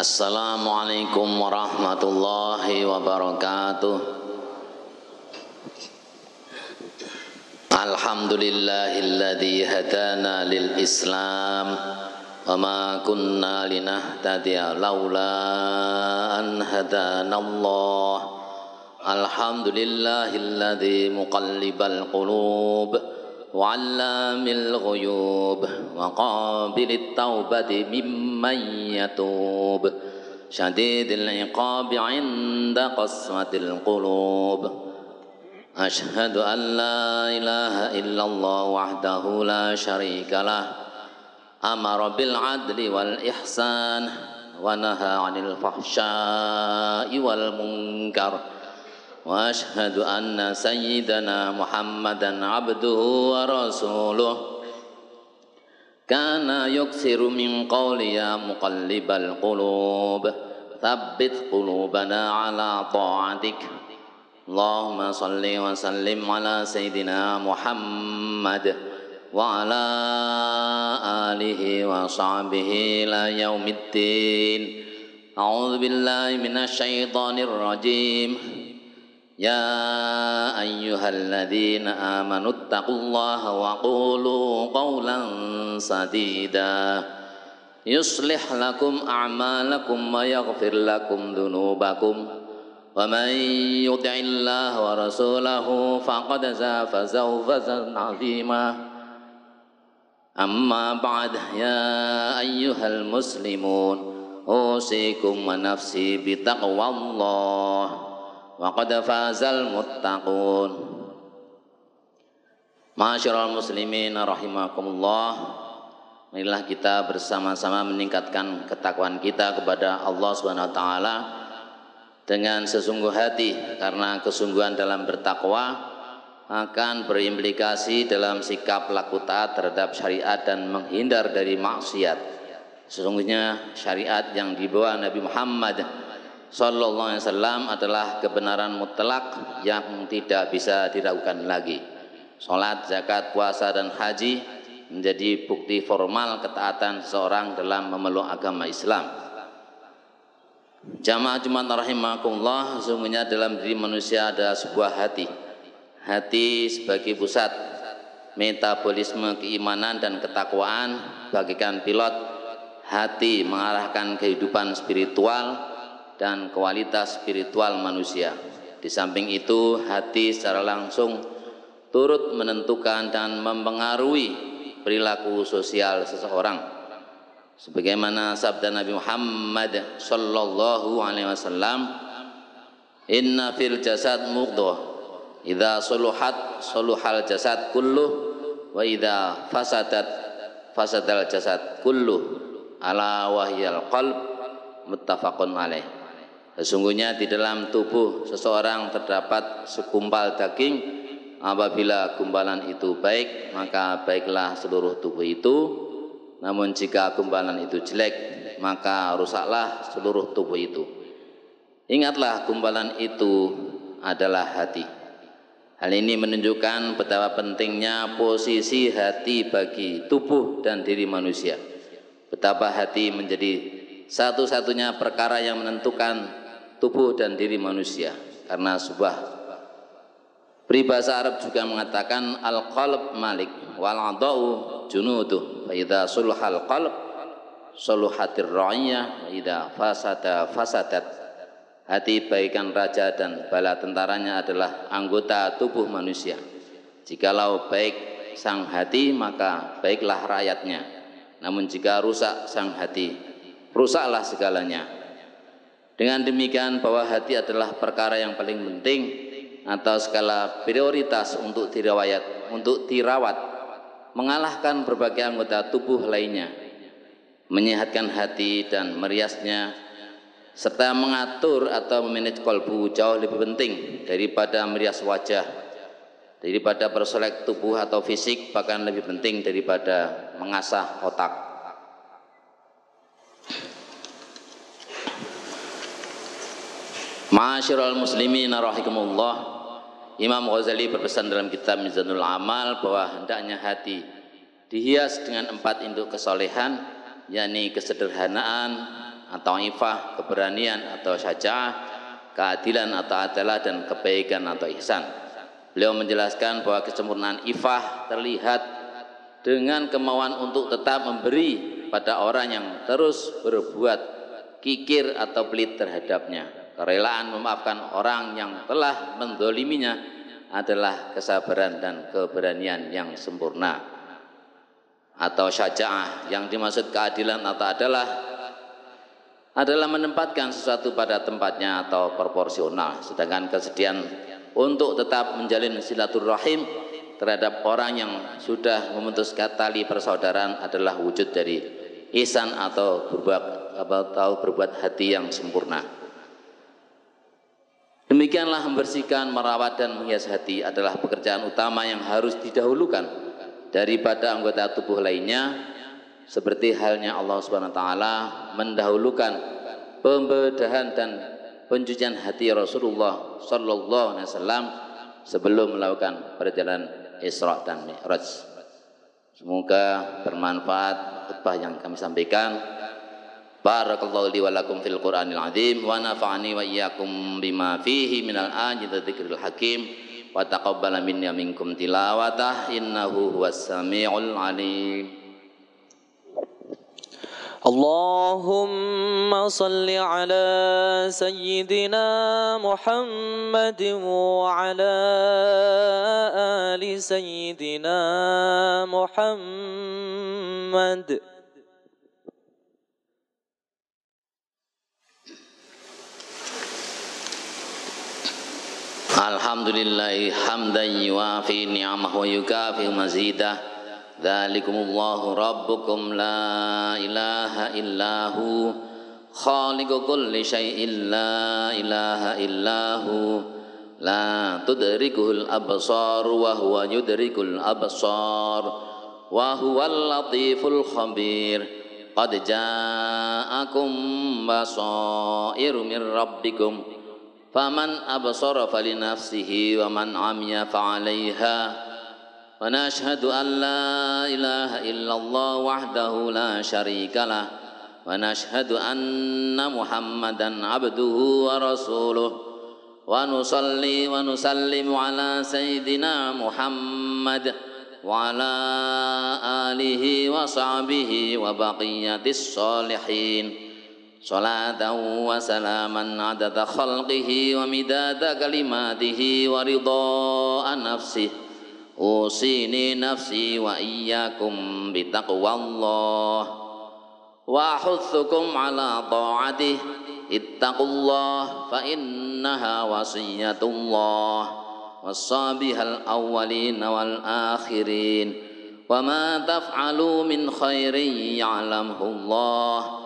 Assalamualaikum warahmatullahi wabarakatuh Alhamdulillahilladzi hadana lil Islam wa ma kunna linahtadiya laula an hadana Allah Alhamdulillahilladzi muqallibal qulub وعلام الغيوب وقابل التوبة ممن يتوب شديد العقاب عند قسوة القلوب. أشهد أن لا إله إلا الله وحده لا شريك له. أمر بالعدل والإحسان ونهى عن الفحشاء والمنكر. وأشهد أن سيدنا محمدا عبده ورسوله. كان يكثر من قول يا مقلب القلوب. ثبت قلوبنا على طاعتك. اللهم صل وسلم على سيدنا محمد وعلى آله وصحبه إلى يوم الدين. أعوذ بالله من الشيطان الرجيم. يا أيها الذين آمنوا اتقوا الله وقولوا قولا سديدا. يصلح لكم أعمالكم ويغفر لكم ذنوبكم. ومن يطع الله ورسوله فقد فاز فوزا عظيما. أما بعد يا أيها المسلمون أوصيكم ونفسي بتقوى الله. wa qad fazal muttaqun Masyarul muslimin rahimakumullah Marilah kita bersama-sama meningkatkan ketakwaan kita kepada Allah Subhanahu wa taala dengan sesungguh hati karena kesungguhan dalam bertakwa akan berimplikasi dalam sikap laku taat terhadap syariat dan menghindar dari maksiat. Sesungguhnya syariat yang dibawa Nabi Muhammad Sallallahu Alaihi Wasallam adalah kebenaran mutlak yang tidak bisa diragukan lagi. Salat, zakat, puasa dan haji menjadi bukti formal ketaatan seseorang dalam memeluk agama Islam. Jamaah Jumat rahimakumullah, sesungguhnya dalam diri manusia ada sebuah hati. Hati sebagai pusat metabolisme keimanan dan ketakwaan bagikan pilot hati mengarahkan kehidupan spiritual dan kualitas spiritual manusia. Di samping itu, hati secara langsung turut menentukan dan mempengaruhi perilaku sosial seseorang. Sebagaimana sabda Nabi Muhammad sallallahu alaihi wasallam, "Inna fil jasad mudghah, idza suluhat suluhal jasad kullu wa idza fasadat fasadal jasad kullu." Ala wahyal qalb muttafaqun alaih. Sesungguhnya di dalam tubuh seseorang terdapat sekumpal daging. Apabila gumpalan itu baik maka baiklah seluruh tubuh itu. Namun jika gumpalan itu jelek maka rusaklah seluruh tubuh itu. Ingatlah gumpalan itu adalah hati. Hal ini menunjukkan betapa pentingnya posisi hati bagi tubuh dan diri manusia. Betapa hati menjadi satu-satunya perkara yang menentukan tubuh dan diri manusia. Karena sebuah peribahasa Arab juga mengatakan al qalb malik wal adau junudu fa idza sulhal qalb suluhatir ra'iyah wa idza fasada fasadat. Hati baikan raja dan bala tentaranya adalah anggota tubuh manusia. Jikalau baik sang hati maka baiklah rakyatnya. Namun jika rusak sang hati rusaklah segalanya dengan demikian bahwa hati adalah perkara yang paling penting atau skala prioritas untuk dirawat, untuk dirawat, mengalahkan berbagai anggota tubuh lainnya, menyehatkan hati dan meriasnya, serta mengatur atau memanage kolbu jauh lebih penting daripada merias wajah, daripada bersolek tubuh atau fisik, bahkan lebih penting daripada mengasah otak. Ma'asyiral muslimin rahimakumullah. Imam Ghazali berpesan dalam kitab Mizanul Amal bahwa hendaknya hati dihias dengan empat induk kesolehan yakni kesederhanaan, atau ifah, keberanian atau syaja'ah, keadilan atau adalah dan kebaikan atau ihsan. Beliau menjelaskan bahwa kesempurnaan ifah terlihat dengan kemauan untuk tetap memberi pada orang yang terus berbuat kikir atau pelit terhadapnya. Kerelaan memaafkan orang yang telah mendoliminya adalah kesabaran dan keberanian yang sempurna. Atau syaja'ah yang dimaksud keadilan atau adalah adalah menempatkan sesuatu pada tempatnya atau proporsional. Sedangkan kesedihan untuk tetap menjalin silaturahim terhadap orang yang sudah memutuskan tali persaudaraan adalah wujud dari ihsan atau berbuat atau berbuat hati yang sempurna. Demikianlah membersihkan, merawat dan menghias hati adalah pekerjaan utama yang harus didahulukan daripada anggota tubuh lainnya seperti halnya Allah Subhanahu wa taala mendahulukan pembedahan dan pencucian hati Rasulullah sallallahu alaihi wasallam sebelum melakukan perjalanan Isra dan Mi'raj. Semoga bermanfaat khutbah yang kami sampaikan. Barakallahu li wa lakum fil Qur'anil azim wa nafa'ani wa iyyakum bima fihi minal ayati dzikril hakim wa taqabbala minni minkum tilawatah innahu huwas samiul alim. اللهم صل على سيدنا محمد وعلى آل سيدنا محمد الحمد لله حمدا يوافي نعمه ويكافئ مزيده ذلكم الله ربكم لا إله إلا هو خالق كل شيء لا إله إلا هو لا تدركه الأبصار وهو يدرك الأبصار وهو اللطيف الخبير قد جاءكم بصائر من ربكم فمن أبصر فلنفسه ومن عمي فعليها ونشهد أن لا إله إلا الله وحده لا شريك له ونشهد أن محمدا عبده ورسوله ونصلي ونسلم على سيدنا محمد وعلى آله وصحبه وبقية الصالحين صلاة وسلاما عدد خلقه ومداد كلماته ورضاء نفسه. أوصيني نفسي وإياكم بتقوى الله وأحثكم على طاعته. اتقوا الله فإنها وصية الله. وصى بها الأولين والآخرين. وما تفعلوا من خير يعلمه الله.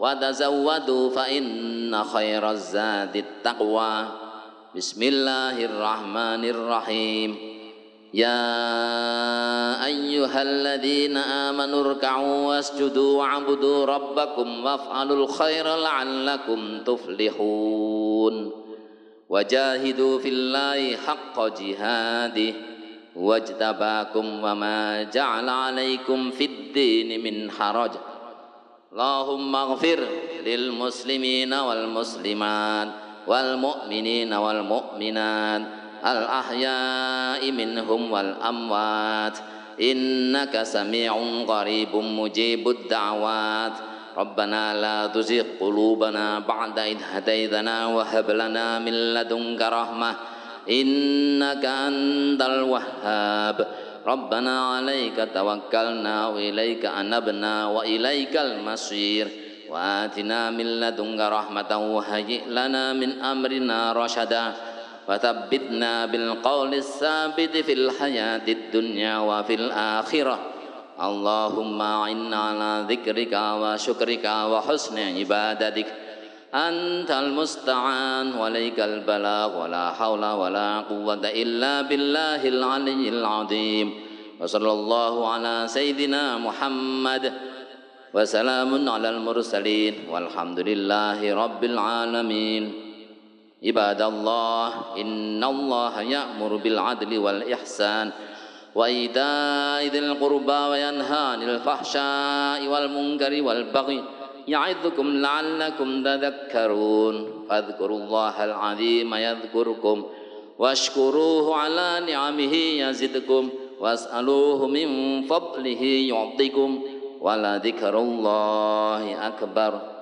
وتزودوا فإن خير الزاد التقوى. بسم الله الرحمن الرحيم. يا أيها الذين آمنوا اركعوا واسجدوا واعبدوا ربكم وافعلوا الخير لعلكم تفلحون. وجاهدوا في الله حق جهاده. واجتباكم وما جعل عليكم في الدين من حرج. اللهم اغفر للمسلمين والمسلمات والمؤمنين والمؤمنات الأحياء منهم والأموات إنك سميع قريب مجيب الدعوات ربنا لا تزغ قلوبنا بعد إذ هديتنا وهب لنا من لدنك رحمة إنك أنت الوهاب ربنا عليك توكلنا وإليك أنبنا وإليك المصير. وآتنا من لدنك رحمة وهيئ لنا من أمرنا رشدا. وثبتنا بالقول الثابت في الحياة الدنيا وفي الآخرة. اللهم أعنا على ذكرك وشكرك وحسن عبادتك. أنت المستعان وليك البلاغ ولا حول ولا قوة إلا بالله العلي العظيم. وصلى الله على سيدنا محمد وسلام على المرسلين. والحمد لله رب العالمين. عباد الله إن الله يأمر بالعدل والإحسان وإيتاء ذي القربى وينهى عن الفحشاء والمنكر والبغي يعظكم لعلكم تذكرون. فاذكروا الله العظيم يذكركم واشكروه على نعمه يزدكم واسألوه من فضله يعطيكم. ولذكر الله أكبر.